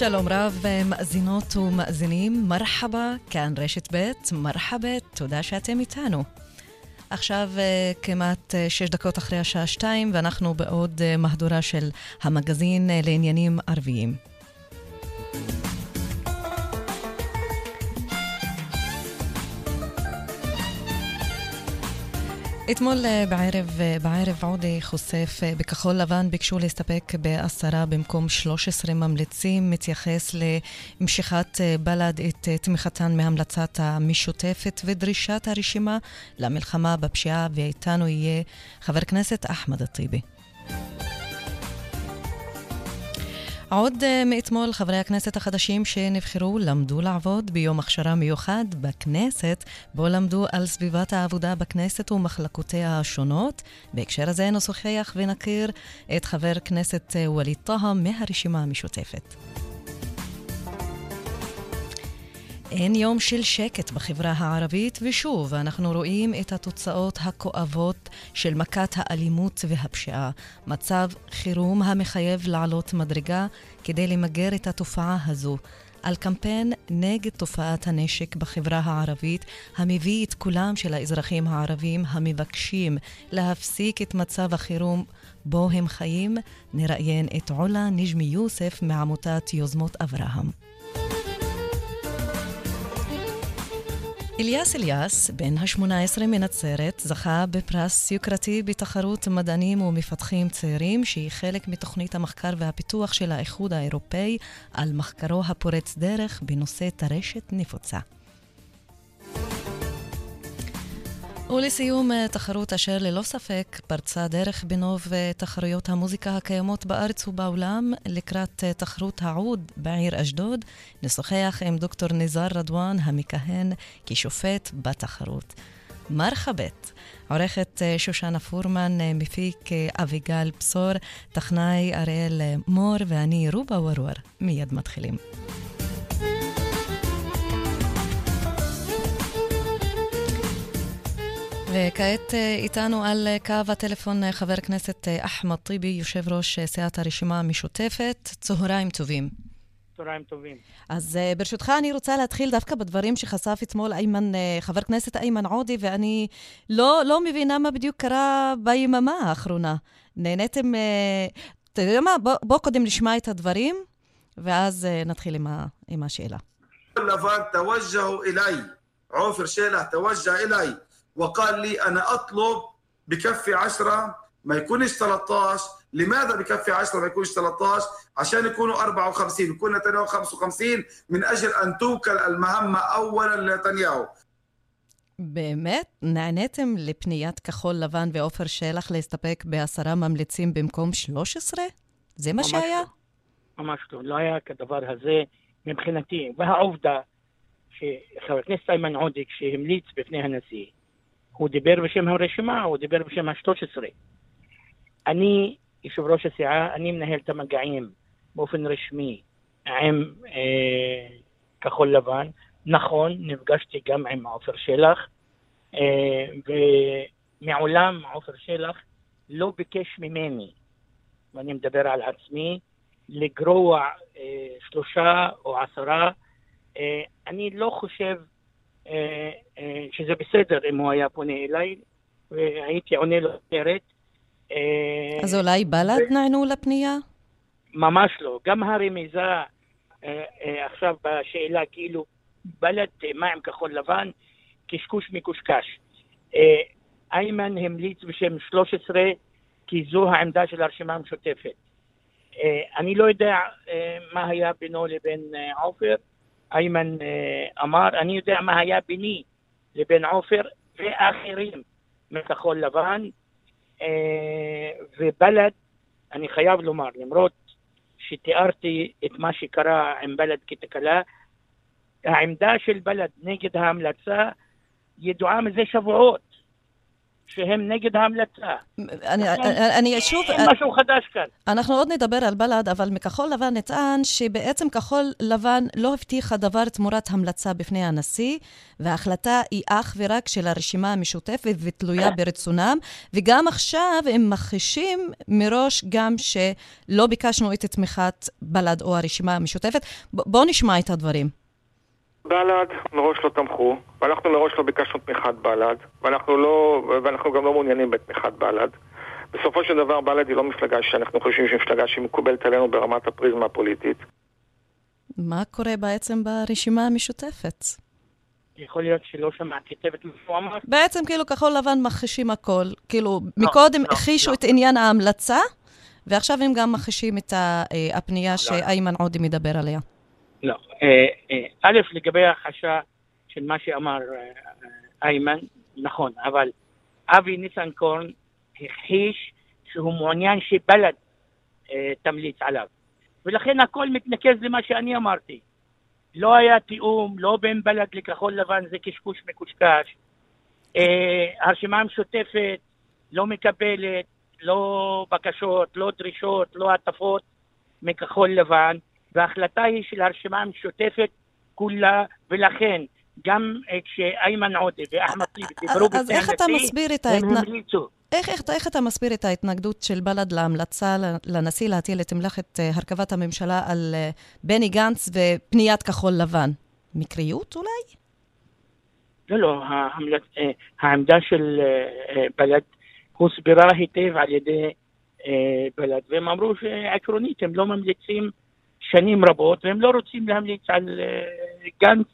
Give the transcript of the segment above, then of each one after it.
שלום רב, מאזינות ומאזינים, מרחבה, כאן רשת ב', מרחבה, תודה שאתם איתנו. עכשיו אה, כמעט אה, שש דקות אחרי השעה שתיים, ואנחנו בעוד אה, מהדורה של המגזין לעניינים ערביים. אתמול אה, בערב, אה, בערב עודי חושף אה, בכחול לבן ביקשו להסתפק בעשרה במקום 13 ממליצים, מתייחס למשיכת בל"ד את תמיכתן מהמלצת המשותפת ודרישת הרשימה למלחמה בפשיעה, ואיתנו יהיה חבר כנסת אחמד טיבי. עוד uh, מאתמול חברי הכנסת החדשים שנבחרו למדו לעבוד ביום הכשרה מיוחד בכנסת, בו למדו על סביבת העבודה בכנסת ומחלקותיה השונות. בהקשר הזה נשוחח ונכיר את חבר כנסת אה, ווליד טאהא מהרשימה המשותפת. אין יום של שקט בחברה הערבית, ושוב, אנחנו רואים את התוצאות הכואבות של מכת האלימות והפשיעה. מצב חירום המחייב לעלות מדרגה כדי למגר את התופעה הזו. על קמפיין נגד תופעת הנשק בחברה הערבית, המביא את קולם של האזרחים הערבים המבקשים להפסיק את מצב החירום בו הם חיים, נראיין את עולה נג'מי יוסף מעמותת יוזמות אברהם. אליאס אליאס, בן ה-18 מנצרת, זכה בפרס יוקרתי בתחרות מדענים ומפתחים צעירים, שהיא חלק מתוכנית המחקר והפיתוח של האיחוד האירופאי על מחקרו הפורץ דרך בנושא טרשת נפוצה. ולסיום, אה, תחרות אשר ללא ספק פרצה דרך בנוב אה, תחרויות המוזיקה הקיימות בארץ ובעולם לקראת אה, תחרות העוד בעיר אשדוד, נשוחח עם דוקטור ניזאר רדואן המכהן כשופט בתחרות. מרחבת, עורכת שושנה פורמן, מפיק אביגל בשור, טכנאי אריאל מור ואני רובה ורור. מיד מתחילים. וכעת אה, איתנו על אה, קו הטלפון אה, חבר הכנסת אחמד טיבי, יושב ראש סיעת הרשימה המשותפת. צהריים טובים. צהריים טובים. אז ברשותך, אני רוצה להתחיל דווקא בדברים שחשף אתמול איימן, חבר כנסת איימן עודי, ואני לא, לא מבינה מה בדיוק קרה ביממה האחרונה. נהניתם... אתה יודע מה? בוא, בוא קודם נשמע את הדברים, ואז נתחיל עם, ה, עם השאלה. לבן תווג'הו אליי, עופר שלח תווג'ה אליי. وقال لي أنا أطلب بكفي عشرة ما يكونش 13 لماذا بكفي 10 ما يكونش 13 عشان يكونوا 54 يكون نتنياهو 55 من أجل أن توكل المهمة أولا לנתניהו. באמת? נעניתם לפניית כחול לבן ועופר שלח להסתפק בעשרה ממליצים במקום 13? זה מה שהיה? לא. ממש לא, לא היה כדבר הזה מבחינתי. והעובדה שחבר הכנסת איימן עודה, כשהמליץ בפני הנשיא, הוא דיבר בשם הרשימה, הוא דיבר בשם ה-13. אני, יושב ראש הסיעה, אני מנהל את המגעים באופן רשמי עם אה, כחול לבן. נכון, נפגשתי גם עם עופר שלח, אה, ומעולם עופר שלח לא ביקש ממני, ואני מדבר על עצמי, לגרוע אה, שלושה או עשרה. אה, אני לא חושב שזה בסדר אם הוא היה פונה אליי, והייתי עונה לו אחרת. אה, אז אולי בל"ד נענו לפנייה? ממש לא. גם הרמיזה עכשיו בשאלה, כאילו, בל"ד, מה עם כחול לבן? קשקוש מקושקש. איימן המליץ בשם 13, כי זו העמדה של הרשימה המשותפת. אני לא יודע מה היה בינו לבין עופר, איימן אה, אמר, אני יודע מה היה ביני לבין עופר ואחרים מכחול לבן אה, ובל"ד, אני חייב לומר, למרות שתיארתי את מה שקרה עם בל"ד כתקלה, העמדה של בל"ד נגד ההמלצה ידועה מזה שבועות. שהם נגד ההמלצה. אני, אני שוב... אין משהו חדש כאן. אנחנו עוד נדבר על בל"ד, אבל מכחול לבן נטען שבעצם כחול לבן לא הבטיחה דבר תמורת המלצה בפני הנשיא, וההחלטה היא אך ורק של הרשימה המשותפת ותלויה ברצונם, וגם עכשיו הם מכחישים מראש גם שלא ביקשנו את תמיכת בל"ד או הרשימה המשותפת. בואו נשמע את הדברים. בל"ד מראש לא תמכו, ואנחנו מראש לא ביקשנו תמיכת בל"ד, ואנחנו, לא, ואנחנו גם לא מעוניינים בתמיכת בל"ד. בסופו של דבר בל"ד היא לא מפלגה שאנחנו חושבים שהיא מפלגה שמקובלת עלינו ברמת הפריזמה הפוליטית. מה קורה בעצם ברשימה המשותפת? יכול להיות שלא שמעתי היטב את מה שהוא אמר. בעצם כאילו כחול לבן מכחישים הכל. כאילו, לא, מקודם לא, הכחישו לא. את עניין ההמלצה, ועכשיו הם גם מכחישים את אה, הפנייה לא. שאיימן עודי מדבר עליה. לא. אה, אה, א', לגבי ההכחשה של מה שאמר אה, איימן, נכון, אבל אבי ניסנקורן הכחיש שהוא מעוניין שבל"ד תמליץ עליו. ולכן הכל מתנקז למה שאני אמרתי. לא היה תיאום, לא בין בל"ד לכחול לבן, זה קשקוש מקושקש. הרשימה המשותפת לא מקבלת לא בקשות, לא דרישות, לא הטפות מכחול לבן. וההחלטה היא של הרשימה המשותפת כולה, ולכן גם כשאיימן עודה ואחמד טיבי דיברו בפני הנשיא, הם המליצו. איך, איך, איך אתה מסביר את ההתנגדות של בל"ד להמלצה לנשיא להטיל את מלאכת אה, הרכבת הממשלה על אה, בני גנץ ופניית כחול לבן? מקריות אולי? לא, לא, ההמלצ... אה, העמדה של בל"ד הוסברה היטב על ידי בל"ד, והם אמרו שעקרונית הם לא ממליצים שנים רבות, והם לא רוצים להמליץ על אה, גנץ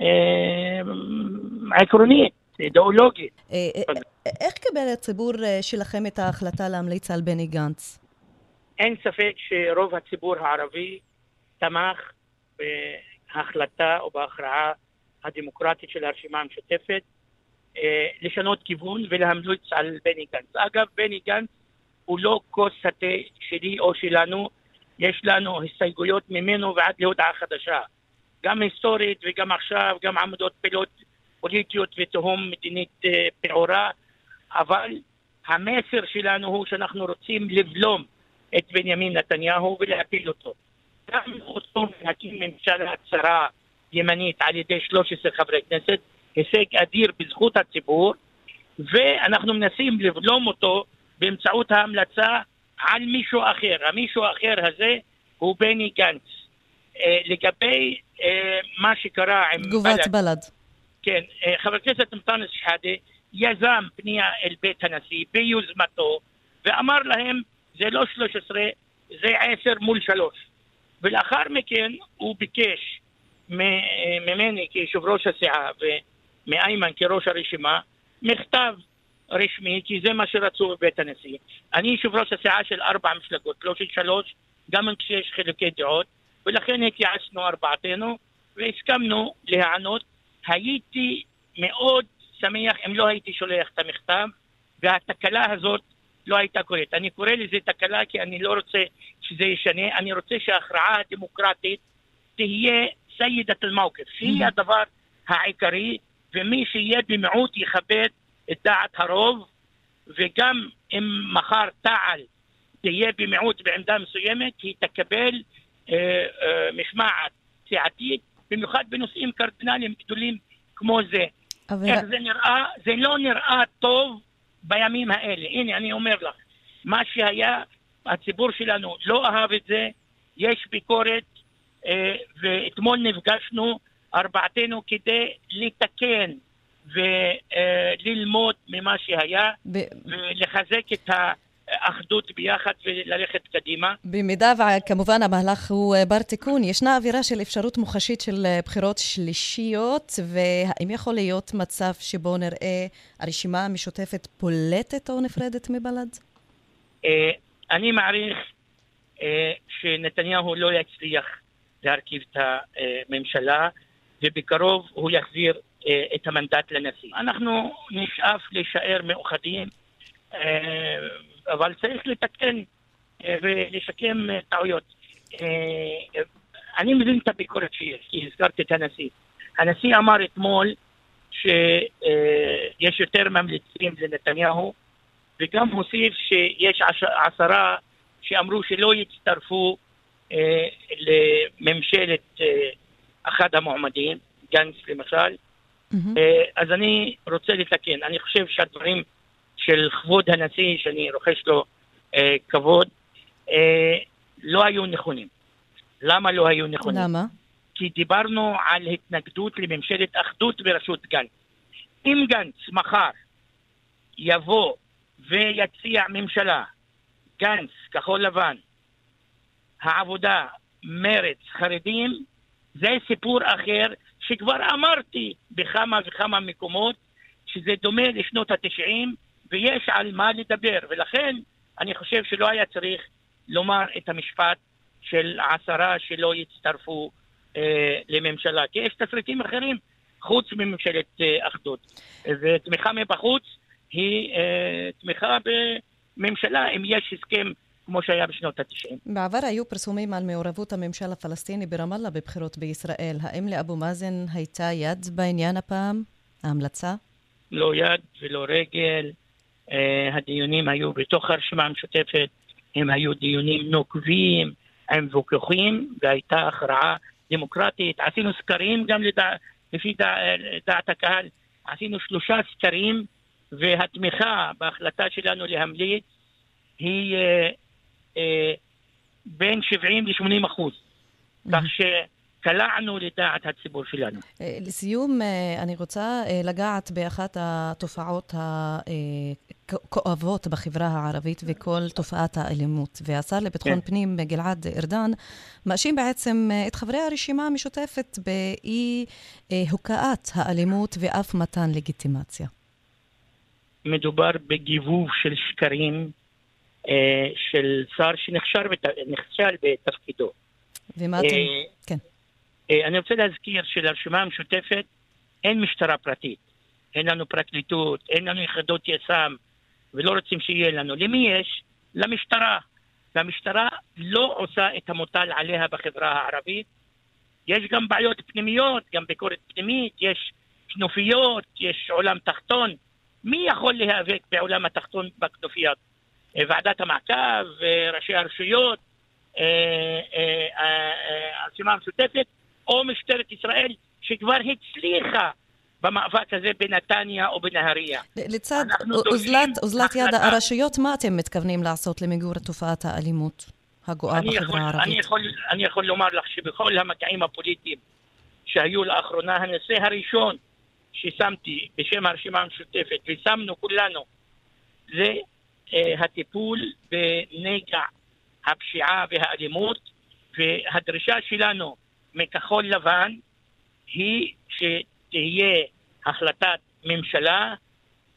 אה, עקרונית, אידיאולוגית. אה, איך קיבל הציבור שלכם את ההחלטה להמליץ על בני גנץ? אין ספק שרוב הציבור הערבי תמך בהחלטה או בהכרעה הדמוקרטית של הרשימה המשותפת לשנות כיוון ולהמליץ על בני גנץ. אגב, בני גנץ הוא לא כוס התה שלי או שלנו, יש לנו הסתייגויות ממנו ועד להודעה חדשה. גם היסטורית וגם עכשיו, גם עמדות פילות פוליטיות ותהום מדינית אה, פעורה, אבל המסר שלנו הוא שאנחנו רוצים לבלום את בנימין נתניהו ולהפיל אותו. גם אותו להקים ממשלה צרה ימנית על ידי 13 חברי כנסת, הישג אדיר בזכות הציבור, ואנחנו מנסים לבלום אותו באמצעות ההמלצה על מישהו אחר. המישהו האחר הזה הוא בני גנץ. Uh, לגבי uh, מה שקרה עם תגובת בל"ד. בלד. כן, uh, חבר הכנסת אנטאנס שחאדה יזם פנייה אל בית הנשיא ביוזמתו ואמר להם זה לא 13, זה 10 מול 3. ולאחר מכן הוא ביקש ממני כיושב ראש הסיעה ומאיימן כראש הרשימה מכתב רשמי, כי זה מה שרצו בבית הנשיא. אני יושב ראש הסיעה של ארבע מפלגות, לא של שלוש, גם כשיש חילוקי דעות, ולכן התייעצנו ארבעתנו והסכמנו להיענות. הייתי מאוד שמח אם לא הייתי שולח את המכתב, והתקלה הזאת לא הייתה קורית. אני קורא לזה תקלה כי אני לא רוצה שזה ישנה, אני רוצה שההכרעה הדמוקרטית תהיה סיידת אל-מוקף, שהיא הדבר העיקרי, ומי שיהיה במיעוט יכבד את דעת הרוב, וגם אם מחר תע"ל תהיה במיעוט בעמדה מסוימת, היא תקבל אה, אה, משמעת סיעתית, במיוחד בנושאים קרדינליים גדולים כמו זה. אבל... איך זה נראה? זה לא נראה טוב בימים האלה. הנה, אני אומר לך, מה שהיה, הציבור שלנו לא אהב את זה, יש ביקורת, אה, ואתמול נפגשנו ארבעתנו כדי לתקן וללמוד ממה שהיה ב... ולחזק את האחדות ביחד וללכת קדימה. במידה וכמובן המהלך הוא אה, בר תיקון, ישנה אווירה של אפשרות מוחשית של אה, בחירות שלישיות, והאם יכול להיות מצב שבו נראה הרשימה המשותפת פולטת או נפרדת מבל"ד? אה, אני מעריך שנתניהו לא יצליח להרכיב את הממשלה, ובקרוב הוא יחזיר את המנדט לנשיא. אנחנו נשאף להישאר מאוחדים, אה, אבל צריך לתקן אה, ולשקם טעויות. אני מבין את הביקורת שיש, כי הזכרתי את הנשיא. הנשיא אמר אתמול שיש יותר ממליצים לנתניהו, וגם הוסיף שיש עשרה שאמרו שלא יצטרפו אה, לממשלת אה, אחד המועמדים, גנץ למשל. Mm-hmm. אה, אז אני רוצה לתקן, אני חושב שהדברים של כבוד הנשיא, שאני רוחש לו אה, כבוד, אה, לא היו נכונים. למה לא היו נכונים? למה? כי דיברנו על התנגדות לממשלת אחדות בראשות גנץ. אם גנץ מחר יבוא ויציע ממשלה, גנץ, כחול לבן, העבודה, מרץ, חרדים, זה סיפור אחר שכבר אמרתי בכמה וכמה מקומות שזה דומה לשנות התשעים ויש על מה לדבר. ולכן אני חושב שלא היה צריך לומר את המשפט של עשרה שלא יצטרפו אה, לממשלה כי יש תסריטים אחרים חוץ מממשלת אה, אחדות. ותמיכה מבחוץ היא אה, תמיכה בממשלה אם יש הסכם כמו שהיה בשנות ה-90. בעבר היו פרסומים על מעורבות הממשל הפלסטיני ברמאללה בבחירות בישראל. האם לאבו מאזן הייתה יד בעניין הפעם? ההמלצה? לא יד ולא רגל. Uh, הדיונים היו בתוך הרשימה המשותפת, הם היו דיונים נוקבים, עם ויכוחים, והייתה הכרעה דמוקרטית. עשינו סקרים גם לדע, לפי דע, דעת הקהל, עשינו שלושה סקרים, והתמיכה בהחלטה שלנו להמליץ היא אה, בין 70 ל-80 אחוז. כך שקלענו לדעת הציבור שלנו. אה, לסיום, אה, אני רוצה לגעת באחת התופעות הכואבות בחברה הערבית וכל תופעת האלימות. והשר לביטחון כן. פנים גלעד ארדן מאשים בעצם את חברי הרשימה המשותפת באי הוקעת האלימות ואף מתן לגיטימציה. מדובר בגיבוב של שקרים אה, של שר שנכשל בתפקידו. ומה אתם... אה, כן. אה, אני רוצה להזכיר שלרשימה המשותפת אין משטרה פרטית. אין לנו פרקליטות, אין לנו יחידות יס"מ, ולא רוצים שיהיה לנו. למי יש? למשטרה. והמשטרה לא עושה את המוטל עליה בחברה הערבית. יש גם בעיות פנימיות, גם ביקורת פנימית, יש כנופיות, יש עולם תחתון. מי יכול להיאבק בעולם התחתון בכנופיות? ועדת המעקב, ראשי הרשויות, אה, אה, אה, הרשימה המשותפת, או משטרת ישראל, שכבר הצליחה במאבק הזה בנתניה או בנהריה. לצד אוזלת, אוזלת יד הרשויות, מה אתם מתכוונים לעשות למיגור תופעת האלימות הגואה בחברה הערבית? אני יכול, אני יכול לומר לך שבכל המגעים הפוליטיים שהיו לאחרונה, הנושא הראשון ששמתי בשם הרשימה המשותפת, ושמנו כולנו, זה אה, הטיפול בנגע הפשיעה והאלימות, והדרישה שלנו מכחול לבן היא שתהיה החלטת ממשלה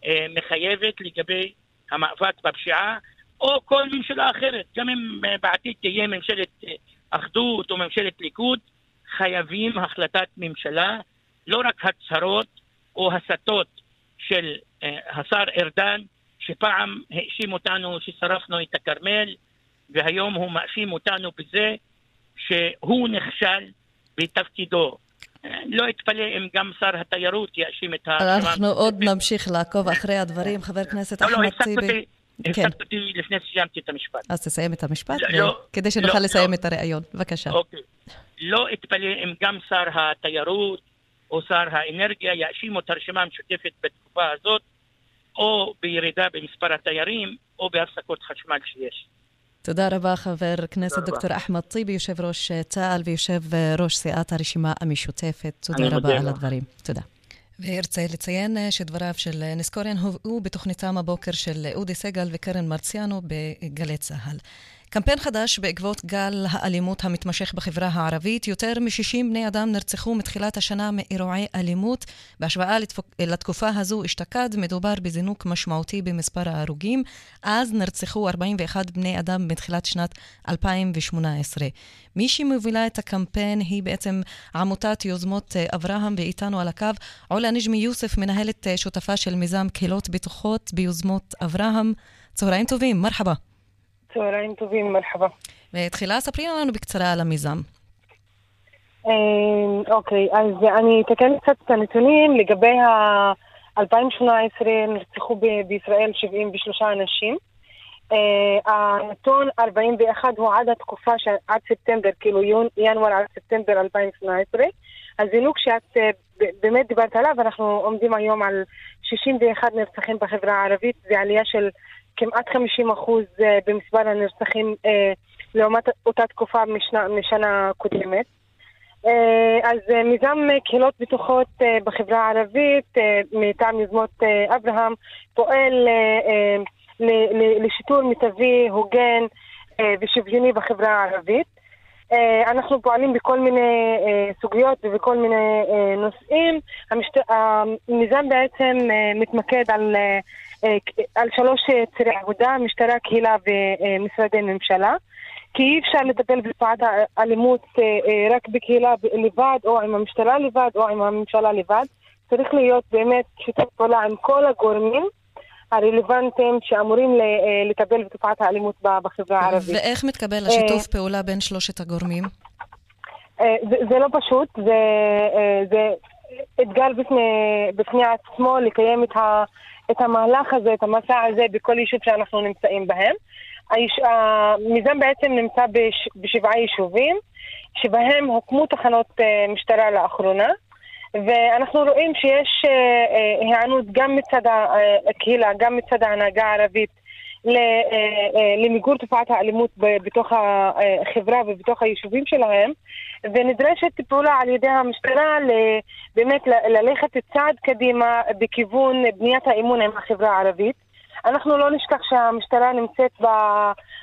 אה, מחייבת לגבי המאבק בפשיעה, או כל ממשלה אחרת, גם אם אה, בעתיד תהיה ממשלת אחדות או ממשלת ליכוד, חייבים החלטת ממשלה, לא רק הצהרות או הסתות של השר ארדן שפעם האשים אותנו ששרפנו את הכרמל, והיום הוא מאשים אותנו בזה שהוא נכשל בתפקידו. לא אתפלא אם גם שר התיירות יאשים את ה... אנחנו עוד נמשיך לעקוב אחרי הדברים. חבר הכנסת לא, לא, אחמד טיבי. כן. הפסקת אותי לפני שסיימתי את המשפט. אז תסיים את המשפט, לא, כדי שנוכל לסיים את הריאיון. בבקשה. אוקיי. לא אתפלא אם גם שר התיירות או שר האנרגיה יאשימו את הרשימה המשותפת בתקופה הזאת או בירידה במספר התיירים, או בהפסקות חשמל שיש. תודה רבה, חבר הכנסת דוקטור אחמד טיבי, יושב ראש צה"ל ויושב ראש סיעת הרשימה המשותפת. תודה רבה על הדברים. תודה. וארצה לציין שדבריו של נסקוריאן הובאו בתוכניתם הבוקר של אודי סגל וקרן מרציאנו בגלי צה"ל. קמפיין חדש בעקבות גל האלימות המתמשך בחברה הערבית. יותר מ-60 בני אדם נרצחו מתחילת השנה מאירועי אלימות. בהשוואה לתקופה הזו אשתקד, מדובר בזינוק משמעותי במספר ההרוגים. אז נרצחו 41 בני אדם מתחילת שנת 2018. מי שמובילה את הקמפיין היא בעצם עמותת יוזמות אברהם, ואיתנו על הקו עולה נג'מי יוסף, מנהלת שותפה של מיזם קהילות בטוחות ביוזמות אברהם. צהריים טובים, מרחבה. צהריים טובים, מרחבה. ותחילה ספרי לנו בקצרה על המיזם. אוקיי, אז אני אתקן קצת את הנתונים לגבי ה-2018 נרצחו בישראל 73 אנשים. Uh, הנתון 41 הוא עד התקופה, עד ספטמבר, כאילו ינואר עד ספטמבר 2018. הזינוק שאת uh, באמת דיברת עליו, אנחנו עומדים היום על 61 נרצחים בחברה הערבית, ועלייה של כמעט 50 אחוז uh, במספר הנרצחים uh, לעומת אותה תקופה משנה, משנה קודמת. Uh, אז מיזם קהילות בטוחות בחברה הערבית, מטעם יוזמות אברהם, פועל לשיטור מיטבי, הוגן אה, ושוויוני בחברה הערבית. אה, אנחנו פועלים בכל מיני אה, סוגיות ובכל מיני נושאים. המיזם בעצם מתמקד על, על שלוש צירי עבודה, משטרה, קהילה ומשרדי ממשלה. כי אי אפשר לטפל בתופעת האלימות רק בקהילה לבד, או עם המשטרה לבד, או עם הממשלה לבד. צריך להיות באמת שיתוף פעולה עם כל הגורמים. הרלוונטיים שאמורים אה, לטפל בתופעת האלימות בחברה הערבית. ואיך מתקבל השיתוף אה, פעולה בין שלושת הגורמים? אה, זה, זה לא פשוט, זה, זה אתגר בפני, בפני עצמו לקיים את, ה, את המהלך הזה, את המסע הזה בכל יישוב שאנחנו נמצאים בהם. המיזם בעצם נמצא בש, בשבעה יישובים, שבהם הוקמו תחנות משטרה לאחרונה. ואנחנו רואים שיש אה, אה, היענות גם מצד אה, הקהילה, גם מצד ההנהגה הערבית למיגור תופעת האלימות בתוך החברה ובתוך היישובים שלהם, ונדרשת פעולה על ידי המשטרה באמת ללכת צעד קדימה בכיוון בניית האמון עם החברה הערבית. אנחנו לא נשכח שהמשטרה נמצאת ב...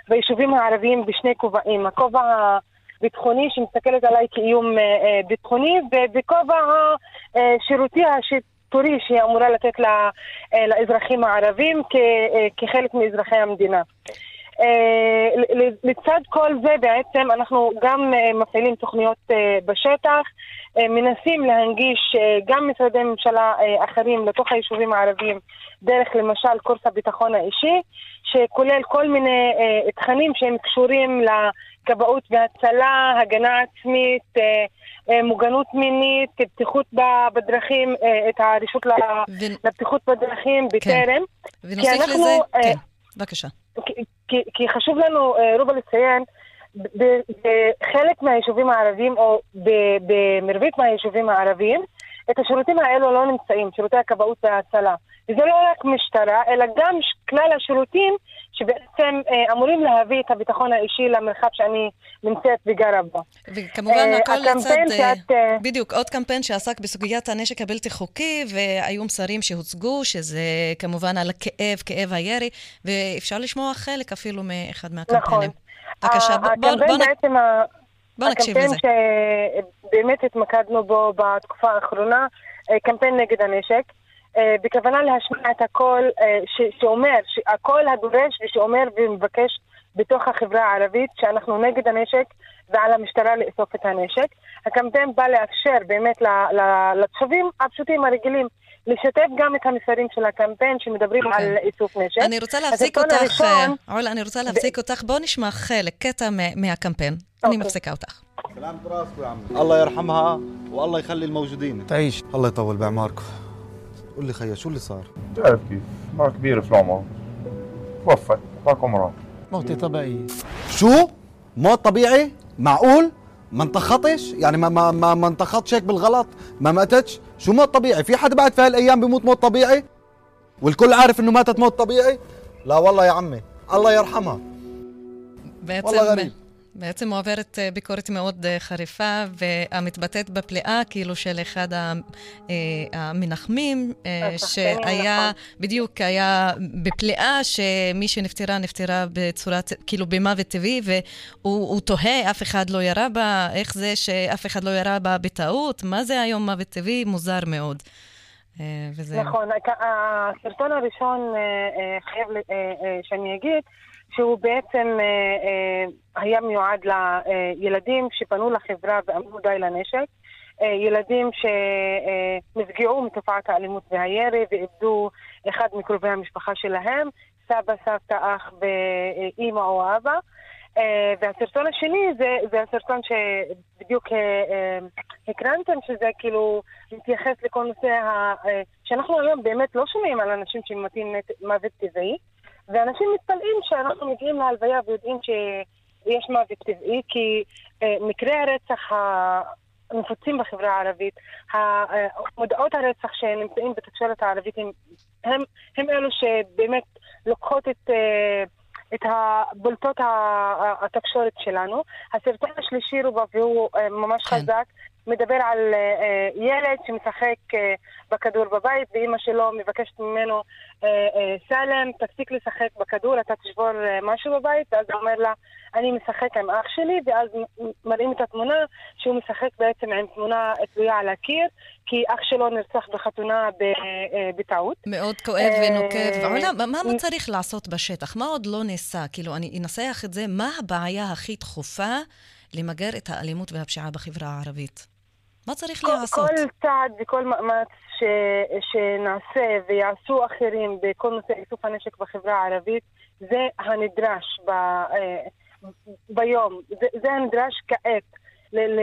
ביישובים הערביים בשני כובעים. הכובע ביטחוני שמסתכלת עליי כאיום אה, אה, ביטחוני, ובכובע השירותי השיטורי שהיא אמורה לתת אה, לאזרחים הערבים כחלק מאזרחי המדינה. לצד כל זה בעצם אנחנו גם מפעילים תוכניות בשטח, מנסים להנגיש גם משרדי ממשלה אחרים לתוך היישובים הערביים דרך למשל קורס הביטחון האישי, שכולל כל מיני תכנים שהם קשורים כבאות והצלה, הגנה עצמית, אה, אה, מוגנות מינית, בטיחות בדרכים, אה, את הרשות ו... לבטיחות בדרכים. בטרם. כן. ונוסיף אנחנו, לזה, כן, בבקשה. כי, כי, כי חשוב לנו, רובה, לציין, בחלק מהיישובים הערביים, או במרבית מהיישובים הערביים, את השירותים האלו לא נמצאים, שירותי הכבאות וההצלה. וזה לא רק משטרה, אלא גם כלל השירותים שבעצם אה, אמורים להביא את הביטחון האישי למרחב שאני נמצאת וגרה בו. וכמובן אה, הכל לצד, שאת, אה, בדיוק, עוד קמפיין שעסק בסוגיית הנשק הבלתי חוקי, והיו מסרים שהוצגו, שזה כמובן על הכאב, כאב הירי, ואפשר לשמוע חלק אפילו מאחד מהקמפיינים. נכון. בבקשה, בוא, בוא, בוא, בעצם בוא נקשיב לזה. הקמפיין שבאמת התמקדנו בו בתקופה האחרונה, קמפיין נגד הנשק. אה, בכוונה להשמיע את הקול אה, שאומר, הקול הדורש ושאומר ומבקש בתוך החברה הערבית שאנחנו נגד הנשק ועל המשטרה לאסוף את הנשק. הקמפיין בא לאפשר באמת לתושבים הפשוטים הרגילים לשתף גם את המסרים של הקמפיין שמדברים okay. על איסוף נשק. אני רוצה להפסיק אותך, הראשון... עולה, אני רוצה להפסיק ב... אותך. בוא נשמע חלק, קטע מהקמפיין. Okay. אני מפסיקה אותך. سلامة راسكم يا عمي الله يرحمها والله يخلي الموجودين تعيش الله يطول بعماركم قول لي خيا شو اللي صار؟ بتعرف كيف ما كبير في العمر توفت اعطاك عمرها موتة طبيعية شو؟ موت طبيعي؟ معقول؟ ما انتخطش؟ يعني ما ما ما, ما انتخطش هيك بالغلط؟ ما ماتتش؟ شو موت طبيعي؟ في حدا بعد في هالايام بيموت موت طبيعي؟ والكل عارف إنه ماتت موت طبيعي؟ لا والله يا عمي الله يرحمها والله غريب בעצם מועברת אה, ביקורת מאוד אה, חריפה והמתבטאת בפליאה, כאילו של אחד אה, המנחמים, שהיה, בדיוק, היה בפליאה שמי שנפטרה, נפטרה בצורה, כאילו במוות טבעי, והוא תוהה, אף אחד לא ירה בה, איך זה שאף אחד לא ירה בה בטעות? מה זה היום מוות טבעי? מוזר מאוד. וזה... נכון, הסרטון הראשון, חייב שאני אגיד, שהוא בעצם אה, אה, היה מיועד לילדים שפנו לחברה ואמרו די לנשק. אה, ילדים שנפגעו מתופעת האלימות והירי ואיבדו אחד מקרובי המשפחה שלהם, סבא, סבתא, אח ואימא או אבא. והסרטון השני זה, זה הסרטון שבדיוק הקרנתם, שזה כאילו מתייחס לכל נושא ה... שאנחנו היום באמת לא שומעים על אנשים שמתים מוות טבעי, ואנשים מתפלאים שאנחנו מגיעים להלוויה ויודעים שיש מוות טבעי, כי אה, מקרי הרצח הנפוצים בחברה הערבית, אה, מודעות הרצח שנמצאים בתקשורת הערבית הם, הם, הם אלו שבאמת לוקחות את... אה, את הבולטות התקשורת שלנו. הסרטון השלישי רובה, והוא ממש כן. חזק, מדבר על אה, אה, ילד שמשחק אה, בכדור בבית, ואימא שלו מבקשת ממנו, סלם, תפסיק לשחק בכדור, אתה תשבור משהו בבית, ואז הוא אומר לה, אני משחק עם אח שלי, ואז מראים את התמונה שהוא משחק בעצם עם תמונה תלויה על הקיר, כי אח שלו נרצח בחתונה בטעות. מאוד כואב ונוקב. עולה, מה- צריך לעשות בשטח? מה עוד לא נעשה? כאילו, אני אנסח את זה, מה הבעיה הכי דחופה למגר את האלימות והפשיעה בחברה הערבית? מה צריך כל, לעשות? כל צעד וכל מאמץ ש, שנעשה ויעשו אחרים בכל נושא איסוף הנשק בחברה הערבית, זה הנדרש ב, אה, ביום, זה, זה הנדרש כעת.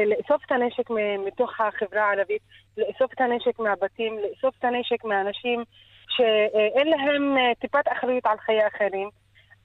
לאסוף את הנשק מתוך החברה הערבית, לאסוף את הנשק מהבתים, לאסוף את הנשק מאנשים שאין להם אה, טיפת אחריות על חיי אחרים.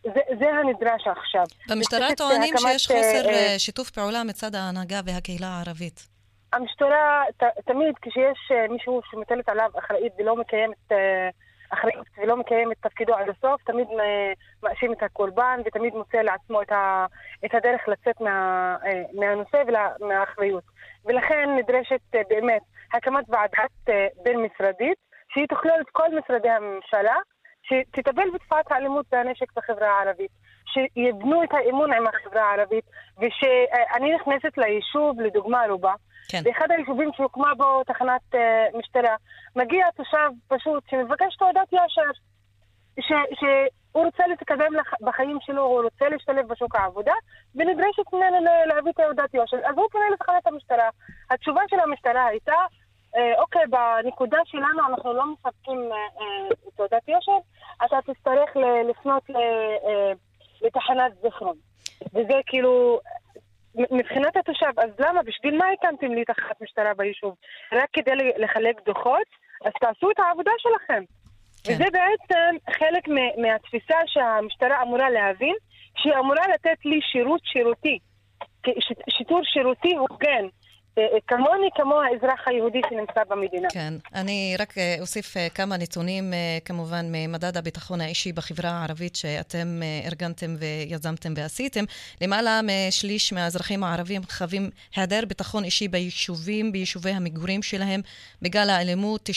זה, זה הנדרש עכשיו. במשטרה טוענים שיש חוסר אה, שיתוף פעולה מצד ההנהגה והקהילה הערבית. המשטרה, ת, תמיד כשיש אה, מישהו שמוטלת עליו אחראית ולא מקיים את אה, אחריות ולא מקיים את תפקידו עד הסוף, תמיד אה, מאשים את הקורבן ותמיד מוצא לעצמו את, ה, את הדרך לצאת מה, מהנושא ומהאחריות. ולכן נדרשת באמת הקמת ועדת בין-משרדית שהיא תכלול את כל משרדי הממשלה, שתטפל בתופעת האלימות והנשק בחברה הערבית. שיבנו את האמון עם החברה הערבית, ושאני נכנסת ליישוב, לדוגמה רובה, כן. באחד היישובים שהוקמה בו תחנת uh, משטרה, מגיע תושב פשוט שמבקש תעודת יושר, ש- שהוא רוצה להתקדם לח- בחיים שלו, הוא רוצה להשתלב בשוק העבודה, ונדרשת ממנו להביא תעודת יושר. אז הוא פונה לתחנת המשטרה. התשובה של המשטרה הייתה, אה, אוקיי, בנקודה שלנו אנחנו לא מספקים אה, אה, תעודת יושר, אתה תצטרך לפנות ל- אה, לתחנת זיכרון. וזה כאילו, מבחינת התושב, אז למה, בשביל מה הקמתם לי תחנת משטרה ביישוב? רק כדי לחלק דוחות? אז תעשו את העבודה שלכם. כן. וזה בעצם חלק מהתפיסה שהמשטרה אמורה להבין, שהיא אמורה לתת לי שירות שירותי. שיטור שירותי הוגן. אה, אה, כמוני כמו האזרח היהודי שנמצא במדינה. כן, אני רק אה, אוסיף כמה נתונים, כמובן, ממדד הביטחון האישי בחברה הערבית שאתם ארגנתם ויזמתם ועשיתם. למעלה משליש מהאזרחים הערבים חווים היעדר ביטחון אישי ביישובים, ביישובי המגורים שלהם. בגל האלימות,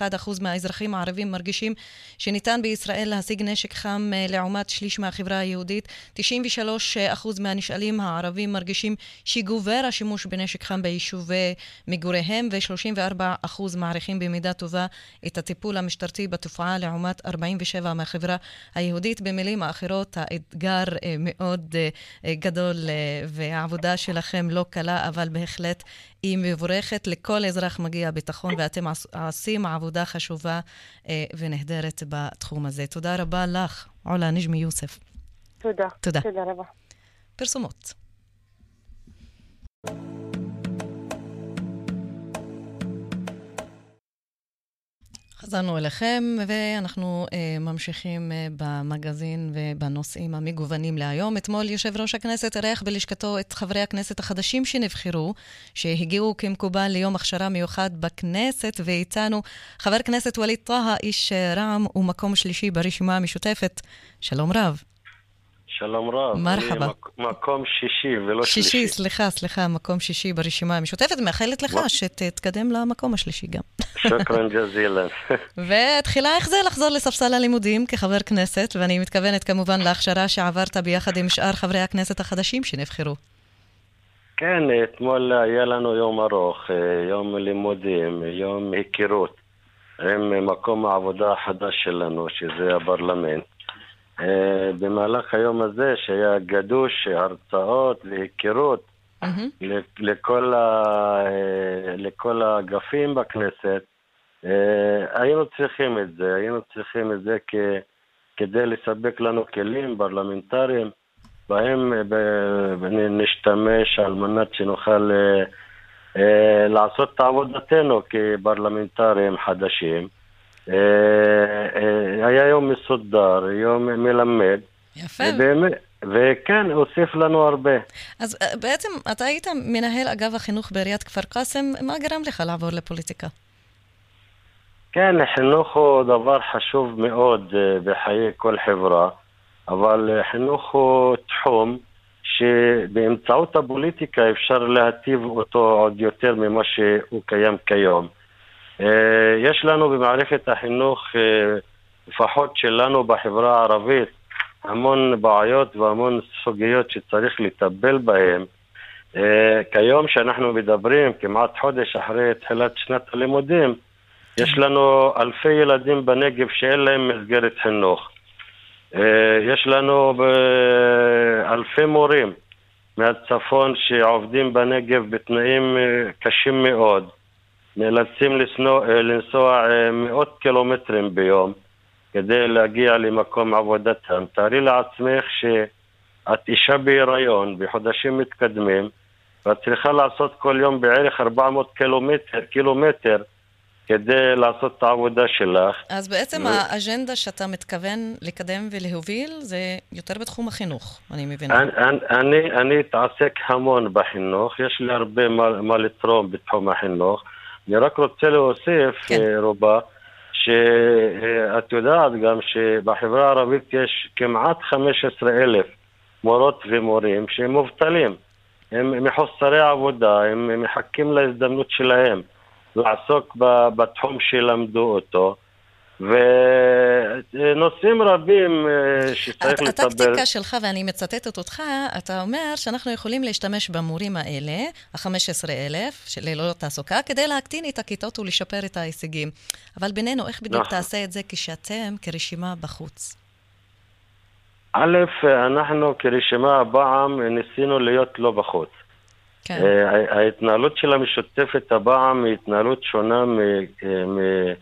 91% מהאזרחים הערבים מרגישים שניתן בישראל להשיג נשק חם לעומת שליש מהחברה היהודית. 93% מהנשאלים הערבים מרגישים שגובר השימוש בנשק חם ביישובי מגוריהם, ו-34% מעריכים במידה טובה את הטיפול המשטרתי בתופעה, לעומת 47% מהחברה היהודית. במילים האחרות, האתגר אה, מאוד אה, אה, גדול, והעבודה שלכם לא קלה, אבל בהחלט היא מבורכת. לכל אזרח מגיע ביטחון, ואתם עושים עבודה חשובה ונהדרת בתחום הזה. תודה רבה לך, עולה נג'מי יוסף. תודה. תודה. תודה רבה. פרסומות. חזרנו אליכם, ואנחנו אה, ממשיכים אה, במגזין ובנושאים המגוונים להיום. אתמול יושב ראש הכנסת אירח בלשכתו את חברי הכנסת החדשים שנבחרו, שהגיעו כמקובל ליום הכשרה מיוחד בכנסת, ואיתנו חבר הכנסת ווליד טאהא, איש אה, רע"מ ומקום שלישי ברשימה המשותפת. שלום רב. שלום רב. מרחבה. מקום שישי ולא שישי, שלישי. סליחה, סליחה, מקום שישי ברשימה המשותפת, מאחלת לך מה? שתתקדם למקום השלישי גם. שוכרן ג'זילן. ותחילה, איך זה לחזור לספסל הלימודים כחבר כנסת, ואני מתכוונת כמובן להכשרה שעברת ביחד עם שאר חברי הכנסת החדשים שנבחרו. כן, אתמול היה לנו יום ארוך, אה, יום לימודים, יום היכרות עם מקום העבודה החדש שלנו, שזה הפרלמנט. אה, במהלך היום הזה, שהיה גדוש, הרצאות והיכרות מהמם. לכל, ה, אה, לכל האגפים בכנסת, אה, היינו צריכים את זה, היינו צריכים את זה כ, כדי לספק לנו כלים פרלמנטריים בהם ב- נשתמש על מנת שנוכל לעשות את עבודתנו כפרלמנטרים חדשים. אה, אה, היה יום מסודר, יום מלמד, יפה. ובאמת, וכן, הוסיף לנו הרבה. אז אה, בעצם אתה היית מנהל אגף החינוך בעיריית כפר קאסם, מה גרם לך לעבור לפוליטיקה? כן, חינוך הוא דבר חשוב מאוד בחיי כל חברה, אבל חינוך הוא תחום שבאמצעות הפוליטיקה אפשר להטיב אותו עוד יותר ממה שהוא קיים כיום. אה, יש לנו במערכת החינוך, אה, לפחות שלנו בחברה הערבית, המון בעיות והמון סוגיות שצריך לטפל בהן. אה, כיום שאנחנו מדברים, כמעט חודש אחרי תחילת שנת הלימודים, יש לנו אלפי ילדים בנגב שאין להם מסגרת חינוך. יש לנו אלפי מורים מהצפון שעובדים בנגב בתנאים קשים מאוד. נאלצים לסנוע, אה, לנסוע אה, מאות קילומטרים ביום כדי להגיע למקום עבודתם. תארי לעצמך שאת אישה בהיריון בחודשים מתקדמים ואת צריכה לעשות כל יום בערך 400 קילומטר, קילומטר כדי לעשות את העבודה שלך. אז בעצם ו- האג'נדה שאתה מתכוון לקדם ולהוביל זה יותר בתחום החינוך, אני מבינה. אני, אני, אני אתעסק המון בחינוך, יש לי הרבה מה, מה לתרום בתחום החינוך. אני רק רוצה להוסיף, כן. כן. רובה, שאת יודעת גם שבחברה הערבית יש כמעט 15 אלף מורות ומורים שהם מובטלים. הם מחוסרי עבודה, הם מחכים להזדמנות שלהם לעסוק בתחום שלמדו אותו. ונושאים רבים אה, שצריך לטפל... הטקטיקה שלך, ואני מצטטת אותך, אתה אומר שאנחנו יכולים להשתמש במורים האלה, ה-15,000 ללא תעסוקה, כדי להקטין את הכיתות ולשפר את ההישגים. אבל בינינו, איך בדיוק נכון. תעשה את זה כשאתם כרשימה בחוץ? א', אנחנו כרשימה הפעם ניסינו להיות לא בחוץ. כן. אה, ההתנהלות של המשותפת הפעם היא התנהלות שונה מ- אה, מ-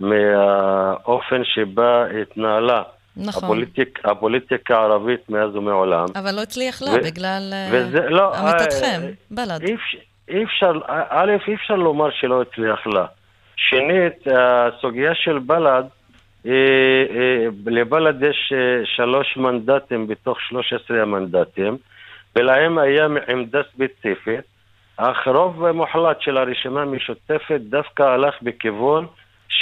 מהאופן שבה התנהלה נכון. הפוליטיק, הפוליטיקה הערבית מאז ומעולם. אבל לא הצליח לה ו- בגלל אה, וזה- לא, עמיתתכם, אה, בל"ד. אי אי אפשר, א', אי אפשר לומר שלא הצליח לה. שנית, הסוגיה של בל"ד, אה, אה, לבל"ד יש אה, שלוש מנדטים בתוך 13 המנדטים, ולהם היה עמדה ספציפית, אך רוב מוחלט של הרשימה המשותפת דווקא הלך בכיוון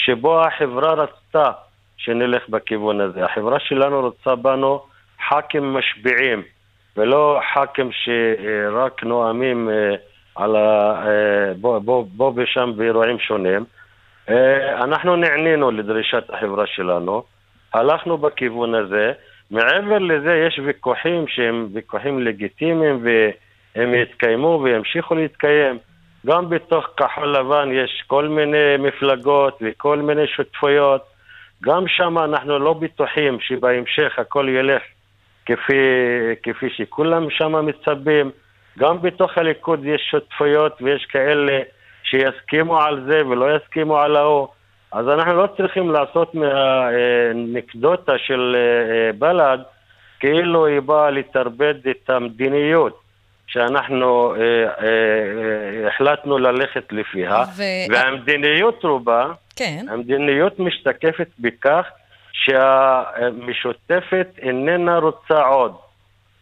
שבו החברה רצתה שנלך בכיוון הזה. החברה שלנו רוצה בנו ח"כים משפיעים, ולא ח"כים שרק נואמים אה, על ה... אה, בו, ושם באירועים שונים. אה, אנחנו נענינו לדרישת החברה שלנו, הלכנו בכיוון הזה. מעבר לזה יש ויכוחים שהם ויכוחים לגיטימיים והם יתקיימו וימשיכו להתקיים. גם בתוך כחול לבן יש כל מיני מפלגות וכל מיני שותפויות. גם שם אנחנו לא בטוחים שבהמשך הכל ילך כפי, כפי שכולם שם מצפים. גם בתוך הליכוד יש שותפויות ויש כאלה שיסכימו על זה ולא יסכימו על ההוא. אז אנחנו לא צריכים לעשות מהאנקדוטה של אה, בל"ד כאילו היא באה לטרפד את המדיניות שאנחנו אה, אה, אה, החלטנו ללכת לפיה. ו- והמדיניות רובה, כן, המדיניות משתקפת בכך שהמשותפת איננה רוצה עוד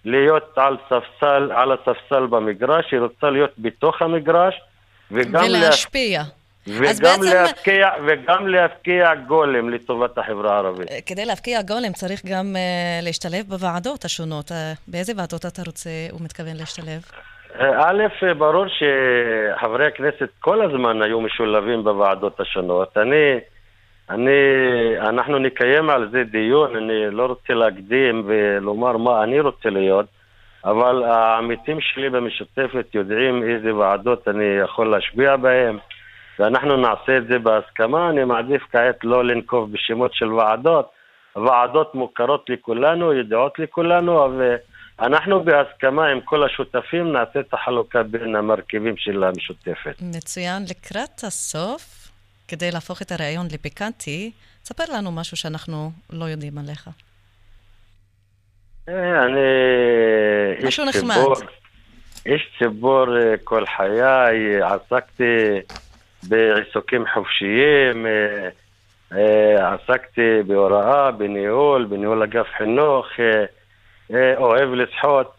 להיות על ספסל, על הספסל במגרש, היא רוצה להיות בתוך המגרש וגם, לה, ולהשפיע. אז וגם, בעצם- להפקיע, וגם להפקיע גולים לטובת החברה הערבית. אה, כדי להבקיע גולים צריך גם אה, להשתלב בוועדות השונות. אה, באיזה ועדות אתה רוצה ומתכוון להשתלב? א', ברור שחברי הכנסת כל הזמן היו משולבים בוועדות השונות. אני, אני, אנחנו נקיים על זה דיון, אני לא רוצה להקדים ולומר מה אני רוצה להיות, אבל העמיתים שלי במשותפת יודעים איזה ועדות אני יכול להשפיע בהם, ואנחנו נעשה את זה בהסכמה. אני מעדיף כעת לא לנקוב בשמות של ועדות. ועדות מוכרות לכולנו, ידועות לכולנו, אבל אנחנו בהסכמה עם כל השותפים נעשה את החלוקה בין המרכיבים של המשותפת. מצוין. לקראת הסוף, כדי להפוך את הראיון לפיקנטי, ספר לנו משהו שאנחנו לא יודעים עליך. אה, אני נחמד. ציבור, איש ציבור אה, כל חיי, עסקתי בעיסוקים חופשיים, אה, אה, עסקתי בהוראה, בניהול, בניהול אגף חינוך, אה, אוהב לשחות,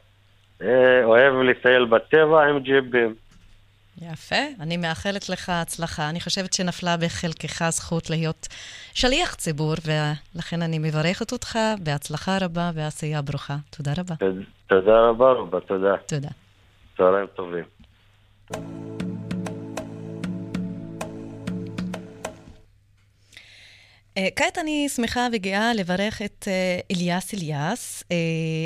אוהב לטייל בטבע עם ג'יפים. יפה, אני מאחלת לך הצלחה. אני חושבת שנפלה בחלקך זכות להיות שליח ציבור, ולכן אני מברכת אותך בהצלחה רבה ועשייה ברוכה. תודה רבה. תודה רבה, רובה, תודה. תודה. צהריים טובים. כעת אני שמחה וגאה לברך את אה, אליאס אליאס אה,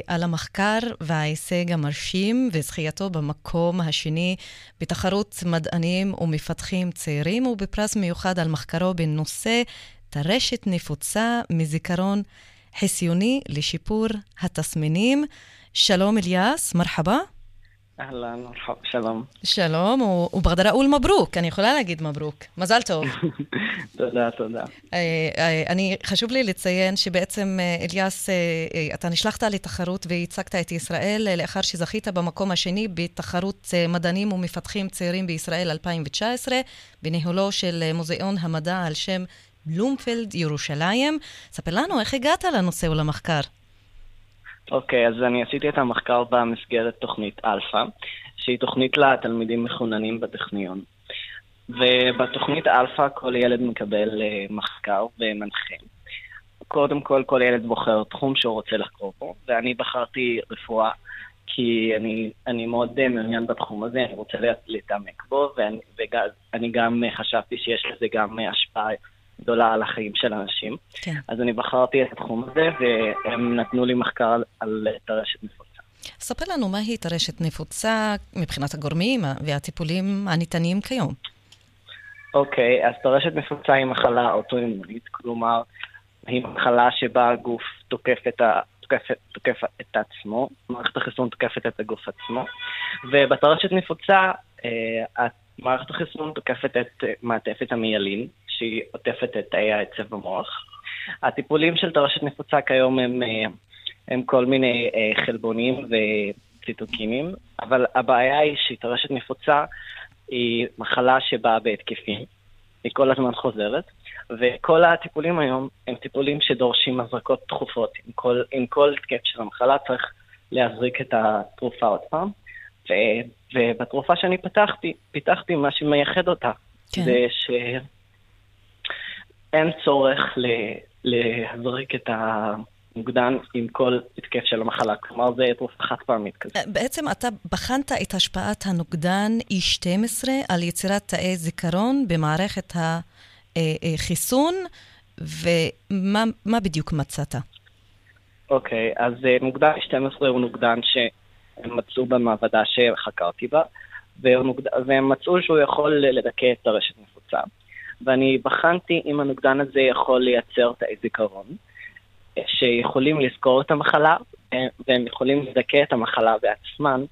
על המחקר וההישג המרשים וזכייתו במקום השני בתחרות מדענים ומפתחים צעירים, ובפרס מיוחד על מחקרו בנושא טרשת נפוצה מזיכרון חסיוני לשיפור התסמינים. שלום אליאס, מרחבה. אהלן, מרחב, שלום. שלום, ובגדרה אול מברוק, אני יכולה להגיד מברוק. מזל טוב. תודה, תודה. אה, אה, אני, חשוב לי לציין שבעצם, אה, אליאס, אתה נשלחת לתחרות וייצגת את ישראל לאחר שזכית במקום השני בתחרות מדענים ומפתחים צעירים בישראל 2019, בניהולו של מוזיאון המדע על שם בלומפלד ירושלים. ספר לנו איך הגעת לנושא ולמחקר. אוקיי, okay, אז אני עשיתי את המחקר במסגרת תוכנית אלפא, שהיא תוכנית לתלמידים מחוננים בטכניון. ובתוכנית אלפא כל ילד מקבל uh, מחקר ומנחה. קודם כל, כל ילד בוחר תחום שהוא רוצה לחקור בו, ואני בחרתי רפואה, כי אני, אני מאוד uh, מעוניין בתחום הזה, אני רוצה להתעמק בו, ואני, ואני גם uh, חשבתי שיש לזה גם השפעה גדולה על החיים של אנשים. כן. אז אני בחרתי את התחום הזה, והם נתנו לי מחקר על, על טרשת נפוצה. ספר לנו מהי טרשת נפוצה מבחינת הגורמים והטיפולים הניתנים כיום. אוקיי, אז טרשת נפוצה היא מחלה אוטואימונית, כלומר, היא מחלה שבה הגוף תוקף את ה... תוקף, תוקף את עצמו, מערכת החיסון תוקפת את הגוף עצמו, ובטרשת נפוצה אה, מערכת החיסון תוקפת את מעטפת המיילין, שהיא עוטפת את תאי העצב במוח. הטיפולים של טרשת נפוצה כיום הם, אה, הם כל מיני אה, חלבונים וציטוקינים, אבל הבעיה היא שטרשת נפוצה היא מחלה שבאה בהתקפים, היא כל הזמן חוזרת, וכל הטיפולים היום הם טיפולים שדורשים הזרקות תכופות. עם כל, עם כל התקף של המחלה צריך להזריק את התרופה עוד פעם, ו, ובתרופה שאני פתחתי, פיתחתי מה שמייחד אותה. כן. זה ש... אין צורך להזריק את המוקדן עם כל התקף של המחלה. כלומר, זה תרופה חד פעמית כזה. אה, בעצם אתה בחנת את השפעת הנוגדן E12 על יצירת תאי זיכרון במערכת החיסון, ומה בדיוק מצאת? אוקיי, okay, אז אה, נוגדן E12 הוא נוגדן שהם מצאו במעבדה שחקרתי בה, והם מצאו שהוא יכול לדכא את הרשת נפוצה. ואני בחנתי אם הנוגדן הזה יכול לייצר תאי זיכרון, שיכולים לזכור את המחלה, והם יכולים לדכא את המחלה בעצמן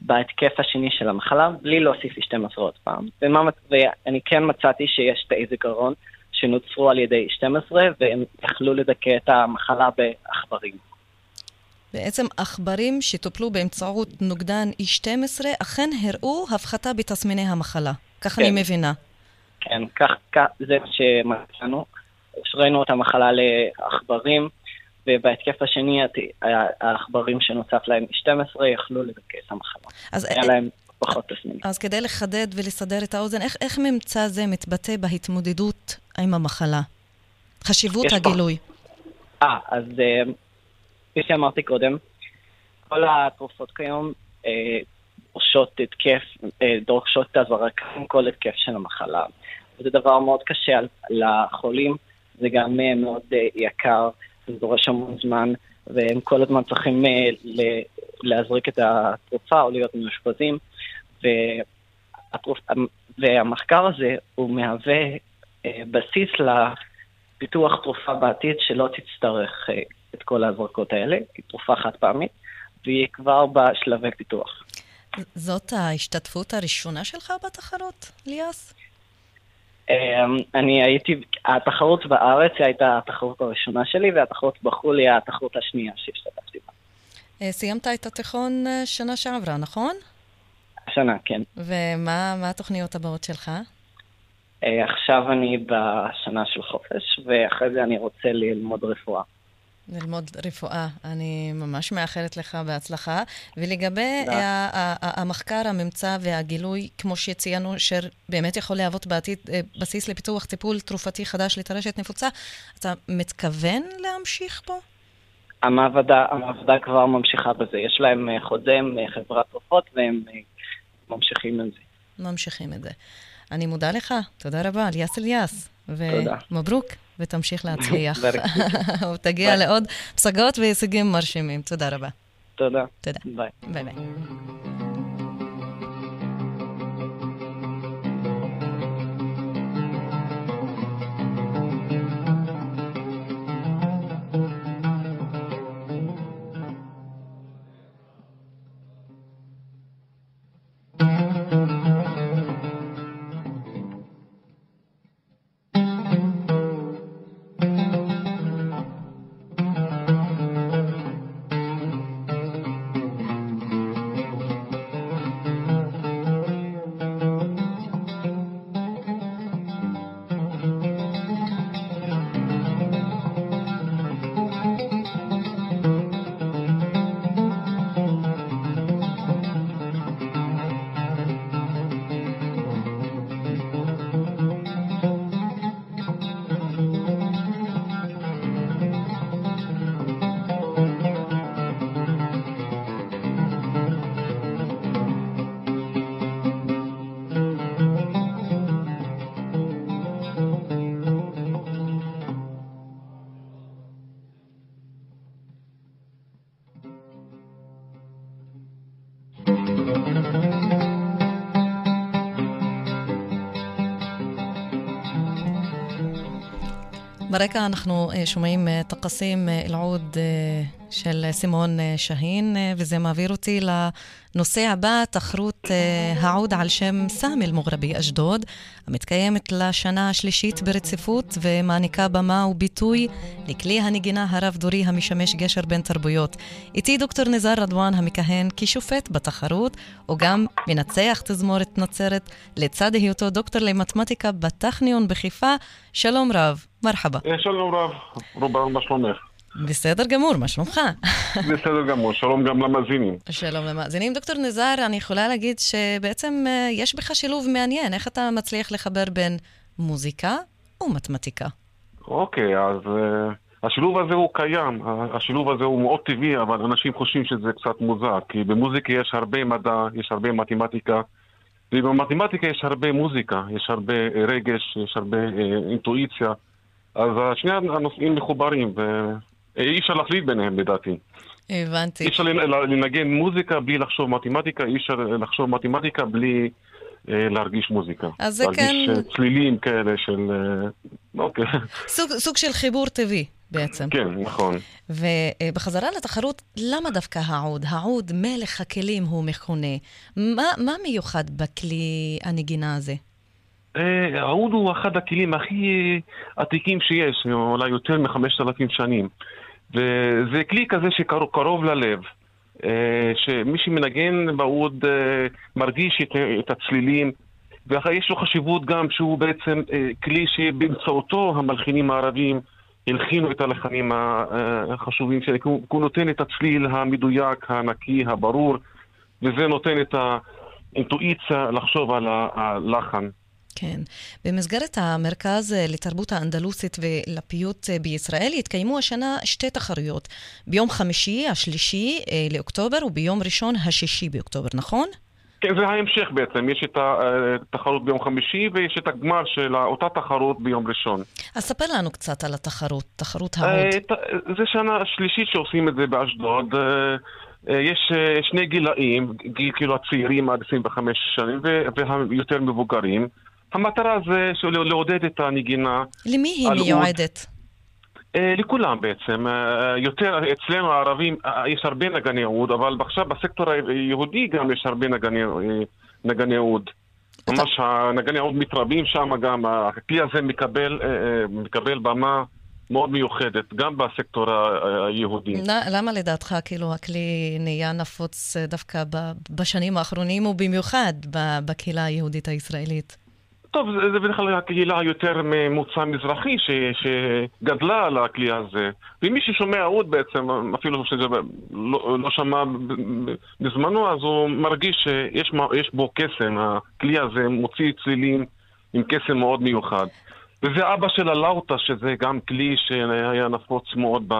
בהתקף השני של המחלה, בלי להוסיף E12 עוד פעם. ומה, ואני כן מצאתי שיש תאי זיכרון שנוצרו על ידי 12, והם יכלו לדכא את המחלה בעכברים. בעצם עכברים שטופלו באמצעות נוגדן E12 אכן הראו הפחתה בתסמיני המחלה. כך כן. אני מבינה. כן, כך, כך זה מה שמצאנו. ראינו את המחלה לעכברים, ובהתקף השני העכברים שנוסף להם 12 יכלו לדכא את המחלה. אז היה להם פחות תסמינים. אז כדי לחדד ולסדר את האוזן, איך, איך ממצא זה מתבטא בהתמודדות עם המחלה? חשיבות הגילוי. אה, אז אה, כפי שאמרתי קודם, כל התרופות כיום אה, דורשות התקף, אה, דורשות הזרקה עם כל התקף של המחלה. זה דבר מאוד קשה לחולים, זה גם אה, מאוד אה, יקר, זה דורש המון זמן, והם כל הזמן צריכים אה, להזריק את התרופה או להיות מאושפזים, והמחקר הזה הוא מהווה בסיס לפיתוח תרופה בעתיד שלא תצטרך את כל ההזרקות האלה, היא תרופה חד פעמית, והיא כבר בשלבי פיתוח. זאת ההשתתפות הראשונה שלך בתחרות, ליאס? אמ, אני הייתי, התחרות בארץ הייתה התחרות הראשונה שלי, והתחרות בחו"ל היא התחרות השנייה שהשתתפתי בה. אה, סיימת את התיכון אה, שנה שעברה, נכון? השנה, כן. ומה מה התוכניות הבאות שלך? אה, עכשיו אני בשנה של חופש, ואחרי זה אני רוצה ללמוד רפואה. ללמוד רפואה. אני ממש מאחלת לך בהצלחה. ולגבי המחקר, הממצא והגילוי, כמו שציינו, שבאמת יכול להוות בעתיד אה, בסיס לפיתוח טיפול תרופתי חדש לטרשת נפוצה, אתה מתכוון להמשיך בו? המעבדה, המעבדה כבר ממשיכה בזה. יש להם אה, אה, חברת תרופות, והם אה, ממשיכים עם זה. ממשיכים את זה. אני מודה לך, תודה רבה, אליאס אליאס. תודה. ו مبروك, ותמשיך להצליח. ותגיע. לעוד פסגות והישגים מרשימים. תודה רבה. תודה. תודה. ביי. ביי ביי. ברקע אנחנו אה, שומעים אה, טקסים אה, אל-עוד אה, של סימון אה, שהין, אה, וזה מעביר אותי לנושא הבא, תחרות אה, העוד על שם סמי אל-מוגרבי אשדוד, המתקיימת לשנה השלישית ברציפות ומעניקה במה וביטוי לכלי הנגינה הרב-דורי המשמש גשר בין תרבויות. איתי דוקטור ניזאר רדואן המכהן כשופט בתחרות, וגם מנצח תזמורת נצרת, לצד היותו דוקטור למתמטיקה בטכניון בחיפה. שלום רב, מרחבה. אה, שלום רב, רובן, מה שלומך? בסדר גמור, מה שלומך? בסדר גמור, שלום גם למאזינים. שלום למאזינים. דוקטור ניזאר, אני יכולה להגיד שבעצם אה, יש בך שילוב מעניין. איך אתה מצליח לחבר בין מוזיקה ומתמטיקה? אוקיי, אז uh, השילוב הזה הוא קיים, השילוב הזה הוא מאוד טבעי, אבל אנשים חושבים שזה קצת מוזר, כי במוזיקה יש הרבה מדע, יש הרבה מתמטיקה, ובמתמטיקה יש הרבה מוזיקה, יש הרבה רגש, יש הרבה uh, אינטואיציה, אז שני הנושאים מחוברים, ואי אפשר להחליט ביניהם לדעתי. הבנתי. אי אפשר לנ- לנגן מוזיקה בלי לחשוב מתמטיקה, אי אפשר לחשוב מתמטיקה בלי אה, להרגיש מוזיקה. אז זה להרגיש כן- אה, צלילים כאלה של... אה, אוקיי. סוג, סוג של חיבור טבעי בעצם. כן, נכון. ובחזרה לתחרות, למה דווקא העוד? העוד, מלך הכלים הוא מכונה. מה, מה מיוחד בכלי הנגינה הזה? אה, העוד הוא אחד הכלים הכי עתיקים שיש, אולי יותר מחמשת אלפים שנים. וזה כלי כזה שקרוב קרוב ללב. אה, שמי שמנגן בעוד אה, מרגיש את, הצלילים, ויש לו חשיבות גם שהוא בעצם אה, כלי שבאמצעותו המלחינים הערבים הלחינו את הלחנים אה, החשובים שלהם, כי הוא, הוא נותן את הצליל המדויק, הנקי, הברור, וזה נותן את האינטואיציה לחשוב על הלחן. כן. במסגרת המרכז אה, לתרבות האנדלוסית ולפיוט אה, בישראל יתקיימו השנה שתי תחרויות. ביום חמישי, השלישי אה, לאוקטובר, וביום ראשון, השישי באוקטובר, נכון? כן, זה ההמשך בעצם, יש את התחרות ביום חמישי ויש את הגמר של אותה תחרות ביום ראשון. אז ספר לנו קצת על התחרות, תחרות העוד. ת- זה שנה שלישית שעושים את זה באשדוד. יש שני גילאים, גיל כאילו הצעירים עד 25 שנים ו- והיותר מבוגרים. המטרה זה של- לעודד את הנגינה. למי היא. מיועדת? אה, לכולם בעצם. אה, יותר, אצלנו הערבים אה, יש הרבה נגני עוד, אבל עכשיו בסקטור היהודי גם יש הרבה נגני, אה, נגני עוד. ממש הנגני עוד מתרבים שם גם, הכלי הזה מקבל, אה, אה, מקבל במה מאוד מיוחדת, גם בסקטור היהודי. למה לדעתך כאילו הכלי נהיה נפוץ אה, דווקא בשנים האחרונים, ובמיוחד בקהילה היהודית הישראלית? טוב, זה, זה בדרך כלל הקהילה היותר ממוצא מזרחי ש, שגדלה על הכלי הזה. ומי ששומע עוד בעצם, אפילו שזה לא, לא שמע בזמנו, אז הוא מרגיש שיש בו קסם. הכלי הזה מוציא צלילים עם קסם מאוד מיוחד. וזה אבא של הלאוטה, שזה גם כלי שהיה נפוץ מאוד ב...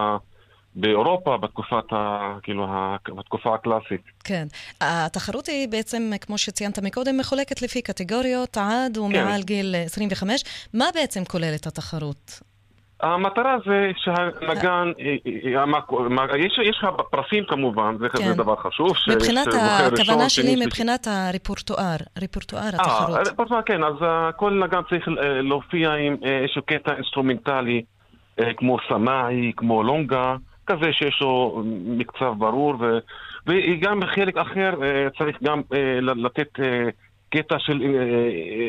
באירופה בתקופת ה... כאילו, ה... בתקופה הקלאסית. כן. התחרות היא בעצם, כמו שציינת מקודם, מחולקת לפי קטגוריות עד ומעל גיל 25. מה בעצם כוללת התחרות? המטרה זה שהנגן, אה, אה, מה- יש יש פרסים כמובן, זה כן. דבר חשוב. מבחינת, הכוונה שלי. מבחינת הרפורטואר, רפורטואר אה, התחרות. רפורטואר, כן, אז אה, כל נגן צריך אה, להופיע עם אה, איזשהו קטע אינסטרומנטלי, אה, כמו סמאי, כמו לונגה, כזה שיש לו מקצב ברור, ו- וגם בחלק אחר אה, צריך גם אה, לתת אה, קטע של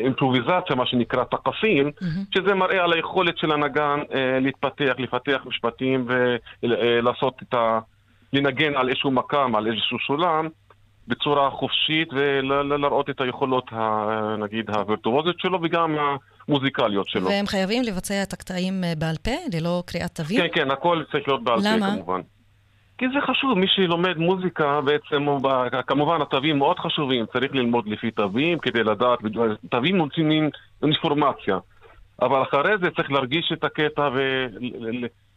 אימפרוביזציה, מה שנקרא תקסים, שזה מראה על היכולת של הנגן להתפתח, לפתח משפטים ולעשות את ה... לנגן על איזשהו מקם, על איזשהו סולם, בצורה חופשית ולהראות את היכולות, נגיד, הווירטואוזיות שלו וגם המוזיקליות שלו. והם חייבים לבצע את הקטעים אה, בעל פה, ללא קריאת תווים? כן, כן, הכל צריך להיות בעל פה למה? כמובן. כי זה חשוב, מי שלומד מוזיקה בעצם, כמובן התווים מאוד חשובים, צריך ללמוד לפי תווים כדי לדעת, תווים נותנים מין אינפורמציה. אבל אחרי זה צריך להרגיש את הקטע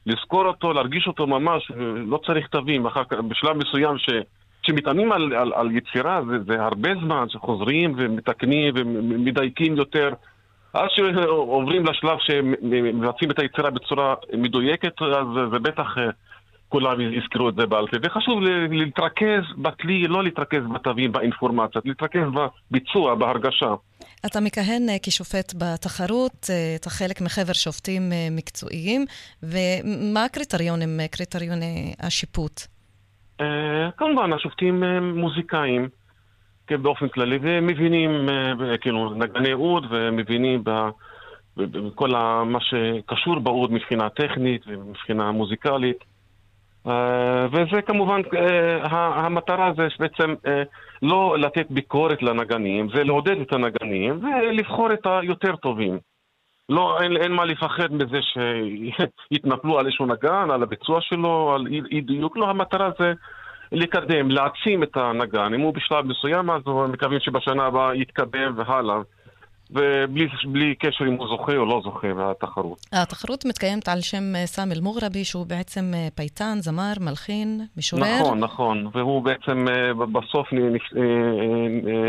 ולזכור אותו, להרגיש אותו ממש, לא צריך תווים. אחר כך, בשלב מסוים ש... כשמתאמנים על, על, על יצירה זה, זה הרבה זמן שחוזרים ומתקנים ומדייקים יותר עד שעוברים לשלב שמבצעים את היצירה בצורה מדויקת, אז זה בטח אה, כולם יזכרו את זה בעל פה. וחשוב להתרכז בכלי, לא להתרכז בתווים, באינפורמציה, להתרכז בביצוע, בהרגשה. אתה מכהן אה, כשופט בתחרות, אה, אתה חלק מחבר שופטים מקצועיים, ומה הקריטריונים, קריטריוני השיפוט? כמובן, השופטים אה, מוזיקאים כן, באופן כללי, ומבינים, אה, כאילו, נגני אוד, ומבינים בכל מה שקשור באוד מבחינה טכנית ומבחינה מוזיקלית. אה, וזה כמובן, אה, המטרה זה בעצם לא לתת ביקורת לנגנים, זה לעודד את הנגנים ולבחור את היותר טובים. לא, אין, אין מה לפחד מזה שיתנפלו על איזשהו נגן, על הביצוע שלו, על אי דיוק. לא, המטרה זה לקדם, להעצים את הנגן. אם הוא בשלב מסוים, אז הוא מקווים שבשנה הבאה יתקדם והלאה. ובלי בלי קשר אם הוא זוכה או לא זוכה בתחרות. התחרות מתקיימת על שם אה, סאמי אל-מוגרבי, שהוא בעצם אה, פייטן, זמר, מלחין, משורר. נכון, נכון. והוא בעצם אה, בסוף,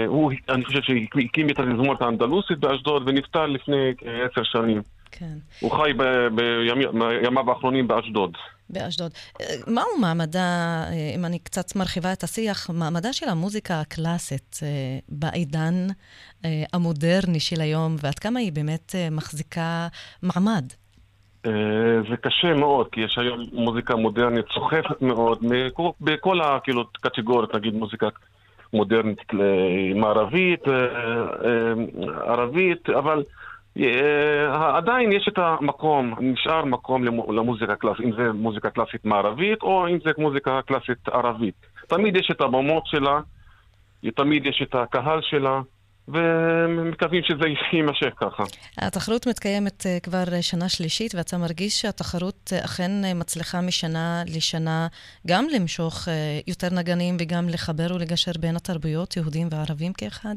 הוא, אני חושב שהקים את התזמורת האנדלוסית באשדוד ונפטר לפני כעשר שנים. כן, הוא חי בימיו האחרונים באשדוד. באשדוד. אה, מהו מעמדה, אה, אם אני קצת מרחיבה את השיח, מעמדה של המוזיקה הקלאסית אה, בעידן המודרני של היום, ועד כמה היא באמת מחזיקה מעמד? זה קשה מאוד, כי יש היום מוזיקה מודרנית סוחפת מאוד, בכל הכאילו קטגוריות, נגיד מוזיקה מודרנית מערבית, ערבית, אבל עדיין יש את המקום, נשאר מקום למו- למוזיקה קלאסית, אם זה מוזיקה קלאסית מערבית או אם זה מוזיקה קלאסית ערבית. תמיד יש את הבמות שלה, תמיד יש את הקהל שלה, ומקווים שזה יימשך ככה. התחרות מתקיימת אה, כבר אה, שנה שלישית, ואתה מרגיש שהתחרות אה, אכן אה, מצליחה משנה לשנה גם למשוך אה, יותר נגנים וגם לחבר ולגשר בין התרבויות, יהודים וערבים כאחד?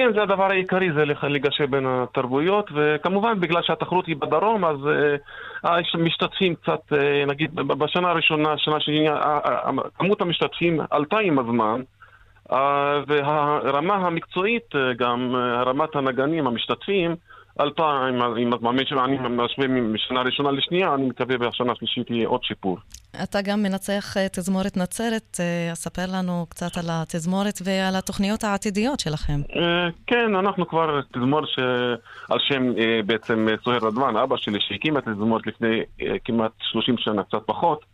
כן, זה הדבר העיקרי, זה לגשר בין התרבויות, וכמובן בגלל שהתחרות היא בדרום, אז אה, המשתתפים קצת, אה, נגיד בשנה הראשונה, שנה שנייה, כמות המשתתפים עלתה עם הזמן, אה, והרמה המקצועית, גם רמת הנגנים המשתתפים, עלתה עם הזמן. מי שאני משווה משנה ראשונה לשנייה, אני מקווה בשנה השלישית יהיה עוד שיפור. אתה גם מנצח אה, תזמורת נצרת, אה, ספר לנו קצת על התזמורת ועל התוכניות העתידיות שלכם. אה, כן, אנחנו כבר תזמורת שעל שם אה, בעצם אה, סוהר רדואן, אבא שלי, שהקים את התזמורת לפני אה, כמעט 30 שנה, קצת פחות.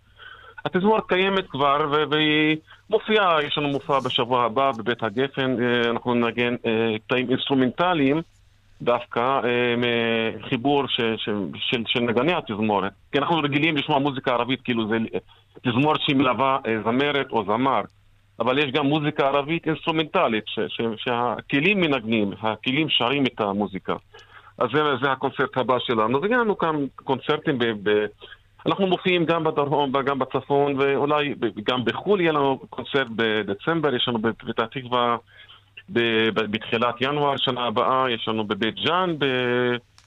התזמורת קיימת כבר, והיא מופיעה, יש לנו מופע בשבוע הבא בבית הגפן, אה, אנחנו נגן אה, קטעים אינסטרומנטליים דווקא מחיבור ש, ש, של, של נגני התזמורת. כי אנחנו רגילים לשמוע מוזיקה ערבית כאילו זה תזמורת שהיא מלווה זמרת או זמר. אבל יש גם מוזיקה ערבית אינסטרומנטלית, ש, ש, שהכלים מנגנים, הכלים שרים את המוזיקה. אז זה, זה הקונצרט הבא שלנו. וגם לנו כאן קונצרטים ב... ב אנחנו מופיעים גם בדרום וגם בצפון, ואולי גם בחו"ל יהיה לנו קונצרט בדצמבר, יש לנו בפתח תקווה בתחילת ינואר שנה הבאה, יש לנו בבית ג'אן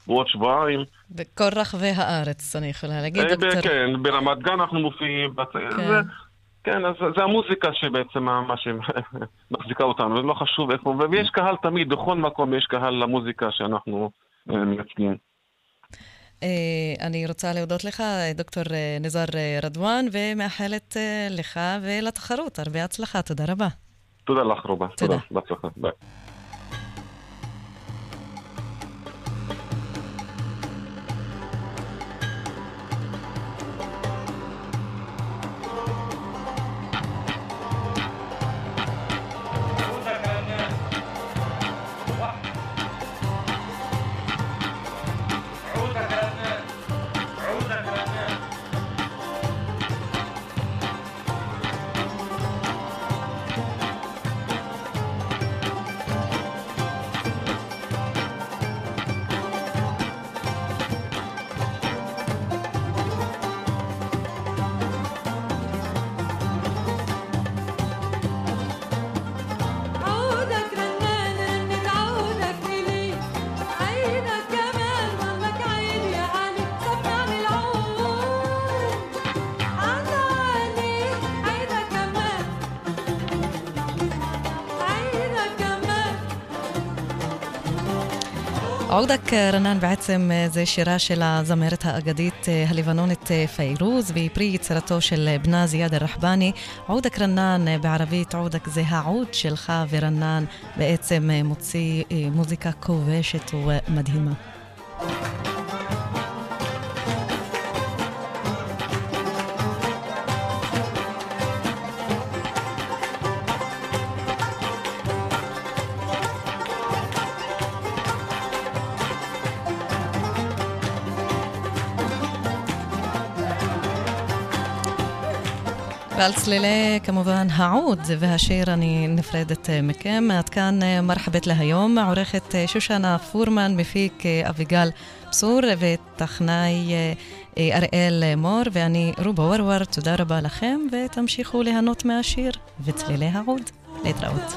בעוד שבועיים. בכל רחבי הארץ, אני יכולה להגיד, אה, דוקטור. כן, ברמת גן אנחנו מופיעים. כן. זה, כן, אז זה המוזיקה שבעצם מה שמחזיקה אותנו, זה לא חשוב איפה, ויש קהל תמיד, בכל מקום יש קהל למוזיקה שאנחנו אה, מייצגים. אה, אני רוצה להודות לך, דוקטור אה, נזר רדואן, ומאחלת לך ולתחרות הרבה הצלחה. תודה רבה. תודה לך, רובה. תודה. בהצלחה. ביי. עודק רנן בעצם זה שירה של הזמרת האגדית הלבנונית פיירוז והיא פרי יצירתו של בנה זיאד אל-רחבני. עודק רנן בערבית, עודק זה העוד שלך ורנן בעצם מוציא מוזיקה כובשת ומדהימה. ועל צלילי כמובן העוד והשיר אני נפרדת אה, מכם. עד כאן אה, מרחבת להיום, עורכת אה, שושנה פורמן, מפיק אביגל פסור וטכנאי אראל מור ואני רובה ורור, תודה רבה לכם ותמשיכו ליהנות מהשיר וצלילי העוד. להתראות.